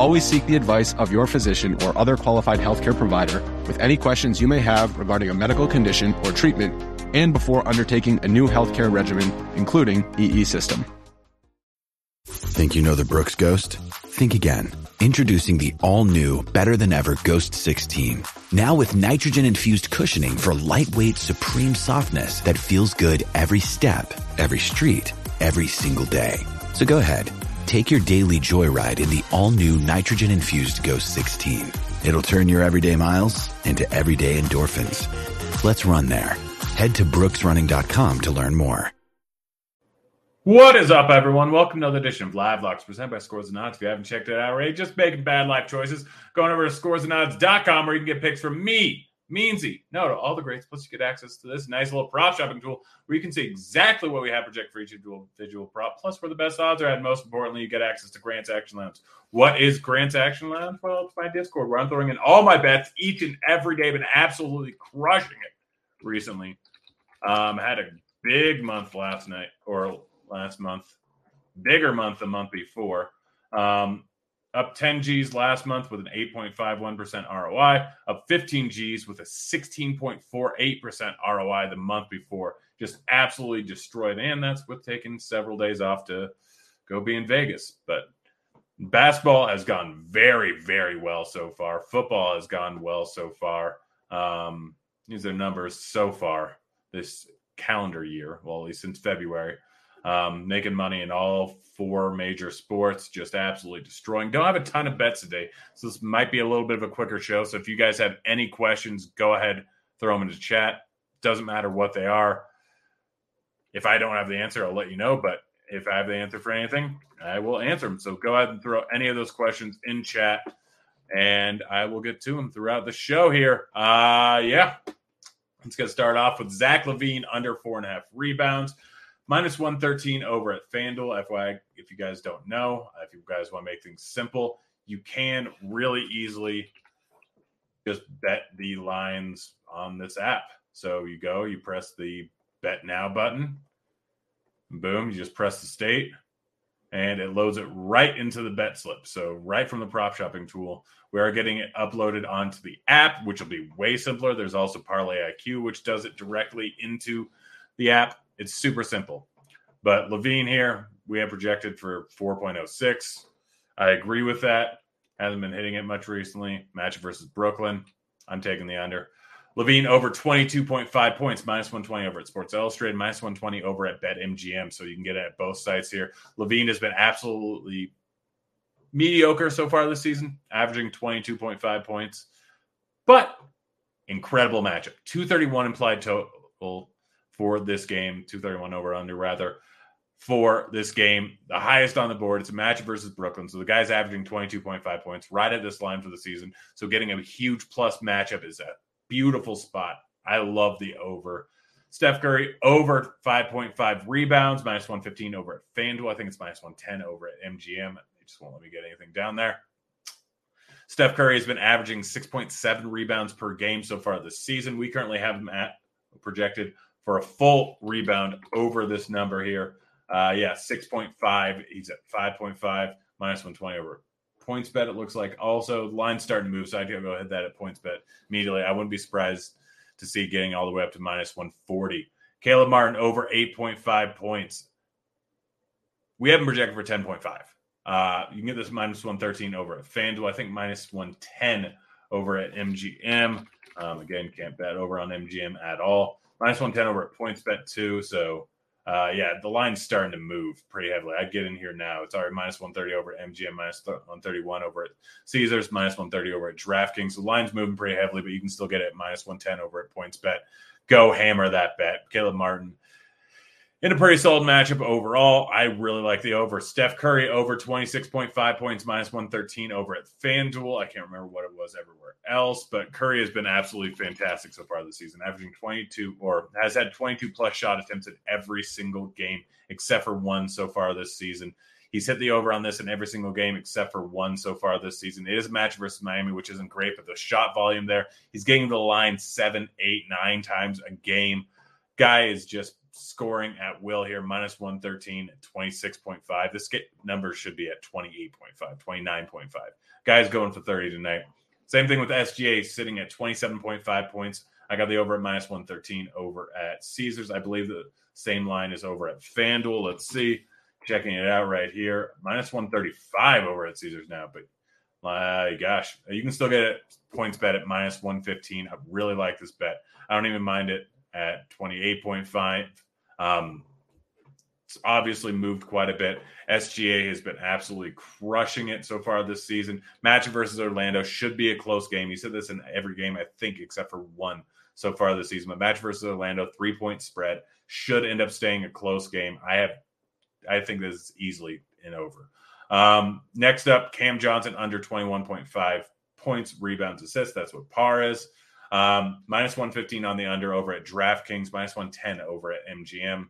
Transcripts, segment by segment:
Always seek the advice of your physician or other qualified healthcare provider with any questions you may have regarding a medical condition or treatment and before undertaking a new healthcare regimen, including EE system. Think you know the Brooks Ghost? Think again. Introducing the all new, better than ever Ghost 16. Now with nitrogen infused cushioning for lightweight, supreme softness that feels good every step, every street, every single day. So go ahead, take your daily joyride in the all new nitrogen infused Ghost 16. It'll turn your everyday miles into everyday endorphins. Let's run there. Head to brooksrunning.com to learn more. What is up, everyone? Welcome to another edition of Live Locks presented by Scores and Odds. If you haven't checked it out already, just making bad life choices. Going over to scoresandodds.com where you can get picks from me, Meansy, no, to all the greats. Plus, you get access to this nice little prop shopping tool where you can see exactly what we have projected for each individual prop, plus where the best odds are. And most importantly, you get access to Grant's Action Lounge. What is Grant's Action Lounge? Well, it's my Discord where I'm throwing in all my bets each and every day, been absolutely crushing it recently. Um, had a big month last night or last month, bigger month the month before. Um, up 10 G's last month with an 8.51% ROI, up 15 G's with a 16.48% ROI the month before. Just absolutely destroyed. And that's with taking several days off to go be in Vegas. But basketball has gone very, very well so far. Football has gone well so far. Um, these are numbers so far this calendar year, well, at least since February um, making money in all four major sports, just absolutely destroying. Don't have a ton of bets today, so this might be a little bit of a quicker show. So if you guys have any questions, go ahead, throw them into chat. Doesn't matter what they are. If I don't have the answer, I'll let you know. But if I have the answer for anything, I will answer them. So go ahead and throw any of those questions in chat, and I will get to them throughout the show here. Uh, yeah. Let's get started off with Zach LaVine under four and a half rebounds minus 113 over at FanDuel. FYI, if you guys don't know, uh, if you guys want to make things simple, you can really easily just bet the lines on this app. So you go, you press the bet now button, boom, you just press the state, and it loads it right into the bet slip. So right from the prop shopping tool, we are getting it uploaded onto the app, which will be way simpler. There's also Parlay IQ, which does it directly into the app. It's super simple. But LaVine here, we have projected for 4.06. I agree with that. Hasn't been hitting it much recently. Match versus Brooklyn. I'm taking the under. LaVine over 22.5 points, minus 120 over at Sports Illustrated, minus 120 over at BetMGM. So you can get it at both sites here. LaVine has been absolutely mediocre so far this season, averaging 22.5 points, but incredible matchup. 231 implied total for this game, 231 over under rather for this game. The highest on the board. It's a match versus Brooklyn. So the guy's averaging 22.5 points right at this line for the season. So getting a huge plus matchup is a beautiful spot. I love the over. Steph Curry over 5.5 rebounds, minus 115 over at FanDuel. I think it's minus 110 over at MGM. They just won't let me get anything down there. Steph Curry has been averaging 6.7 rebounds per game so far this season. We currently have him at projected for a full rebound over this number here. Uh, yeah, 6.5. He's at 5.5, minus 120 over PointsBet, it looks like. Also, the line's starting to move, so I can go ahead that at PointsBet immediately. I wouldn't be surprised to see getting all the way up to minus 140. Caleb Martin over 8.5 points. We have him projected for 10.5. Uh, you can get this minus 113 over at FanDuel. I think minus 110 over at MGM. Um, again, can't bet over on MGM at all. Minus 110 over at PointsBet too. So, uh, yeah, the line's starting to move pretty heavily. I'd get in here now. It's already minus 130 over at MGM, minus 131 over at Caesars, minus 130 over at DraftKings. The line's moving pretty heavily, but you can still get it minus 110 over at PointsBet. Go hammer that bet. Caleb Martin in a pretty solid matchup overall. I really like the over. Steph Curry over 26.5 points, minus 113 over at FanDuel. I can't remember what it was everywhere else, but Curry has been absolutely fantastic so far this season, averaging 22 or has had 22 plus shot attempts in every single game except for one so far this season. He's hit the over on this in every single game except for one so far this season. It is a match versus Miami, which isn't great, but the shot volume there, he's getting the line seven, eight, nine times a game. Guy is just scoring at will here, minus 113 26.5. This number should be at 28.5, 29.5. Guys going for 30 tonight. Same thing with SGA sitting at 27.5 points. I got the over at minus 113 over at Caesars. I believe the same line is over at FanDuel. Let's see. Checking it out right here. Minus 135 over at Caesars now. But my gosh, you can still get it PointsBet at minus 115. I really like this bet. I don't even mind it at 28.5. Um, it's obviously moved quite a bit. SGA has been absolutely crushing it so far this season. Match versus Orlando should be a close game. You said this in every game, I think, except for one so far this season. But match versus Orlando, three point spread should end up staying a close game. I have, I think this is easily an over. Um, next up, Cam Johnson under 21.5 points, rebounds, assists. That's what par is. Um, minus 115 on the under over at DraftKings, minus 110 over at MGM.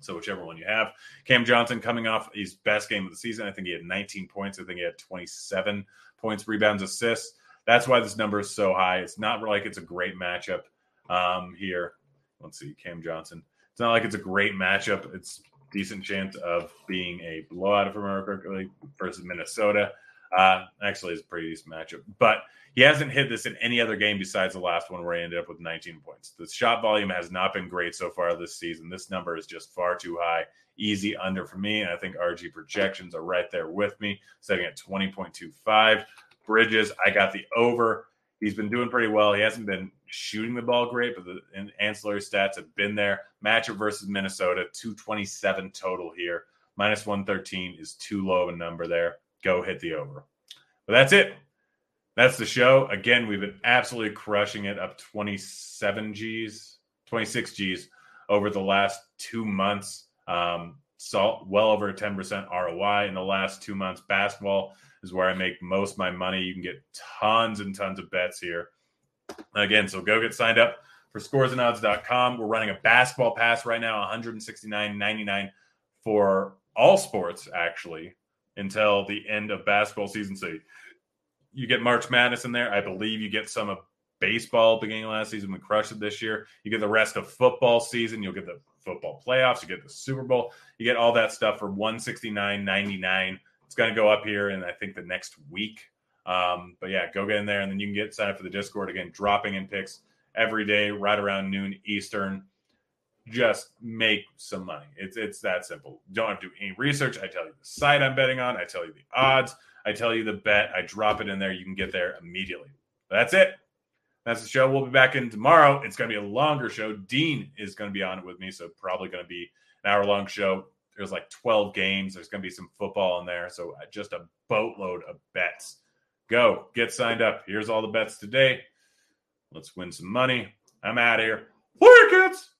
So whichever one you have. Cam Johnson coming off his best game of the season. I think he had 19 points. I think he had 27 points, rebounds, assists. That's why this number is so high. It's not like it's a great matchup um, here. Let's see, Cam Johnson. It's not like it's a great matchup. It's decent chance of being a blowout for America versus Minnesota. Uh, actually, it's a pretty decent matchup, but he hasn't hit this in any other game besides the last one where he ended up with 19 points. The shot volume has not been great so far this season. This number is just far too high. Easy under for me. And I think RG projections are right there with me, setting at 20.25. Bridges, I got the over. He's been doing pretty well. He hasn't been shooting the ball great, but the ancillary stats have been there. Matchup versus Minnesota, 227 total here. Minus 113 is too low of a number there. Go hit the over. But that's it that's the show. Again, we've been absolutely crushing it up 27 G's, 26 G's over the last two months. Um, so well over a 10% ROI in the last two months. Basketball is where I make most of my money. You can get tons and tons of bets here. Again, so go get signed up for scoresandodds.com. We're running a basketball pass right now, 169.99 for all sports, actually, until the end of basketball season. So you get March Madness in there. I believe you get some of baseball beginning last season. We crushed it this year. You get the rest of football season. You'll get the football playoffs. You get the Super Bowl. You get all that stuff for one sixty nine ninety nine. It's going to go up here in I think the next week. Um, but yeah, go get in there and then you can get signed up for the Discord again. Dropping in picks every day, right around noon Eastern. Just make some money. It's it's that simple. Don't have to do any research. I tell you the site I'm betting on. I tell you the odds. I tell you the bet, I drop it in there. You can get there immediately. That's it. That's the show. We'll be back in tomorrow. It's going to be a longer show. Dean is going to be on it with me, so probably going to be an hour long show. There's like 12 games. There's going to be some football in there, so uh, just a boatload of bets. Go get signed up. Here's all the bets today. Let's win some money. I'm out of here. Kids.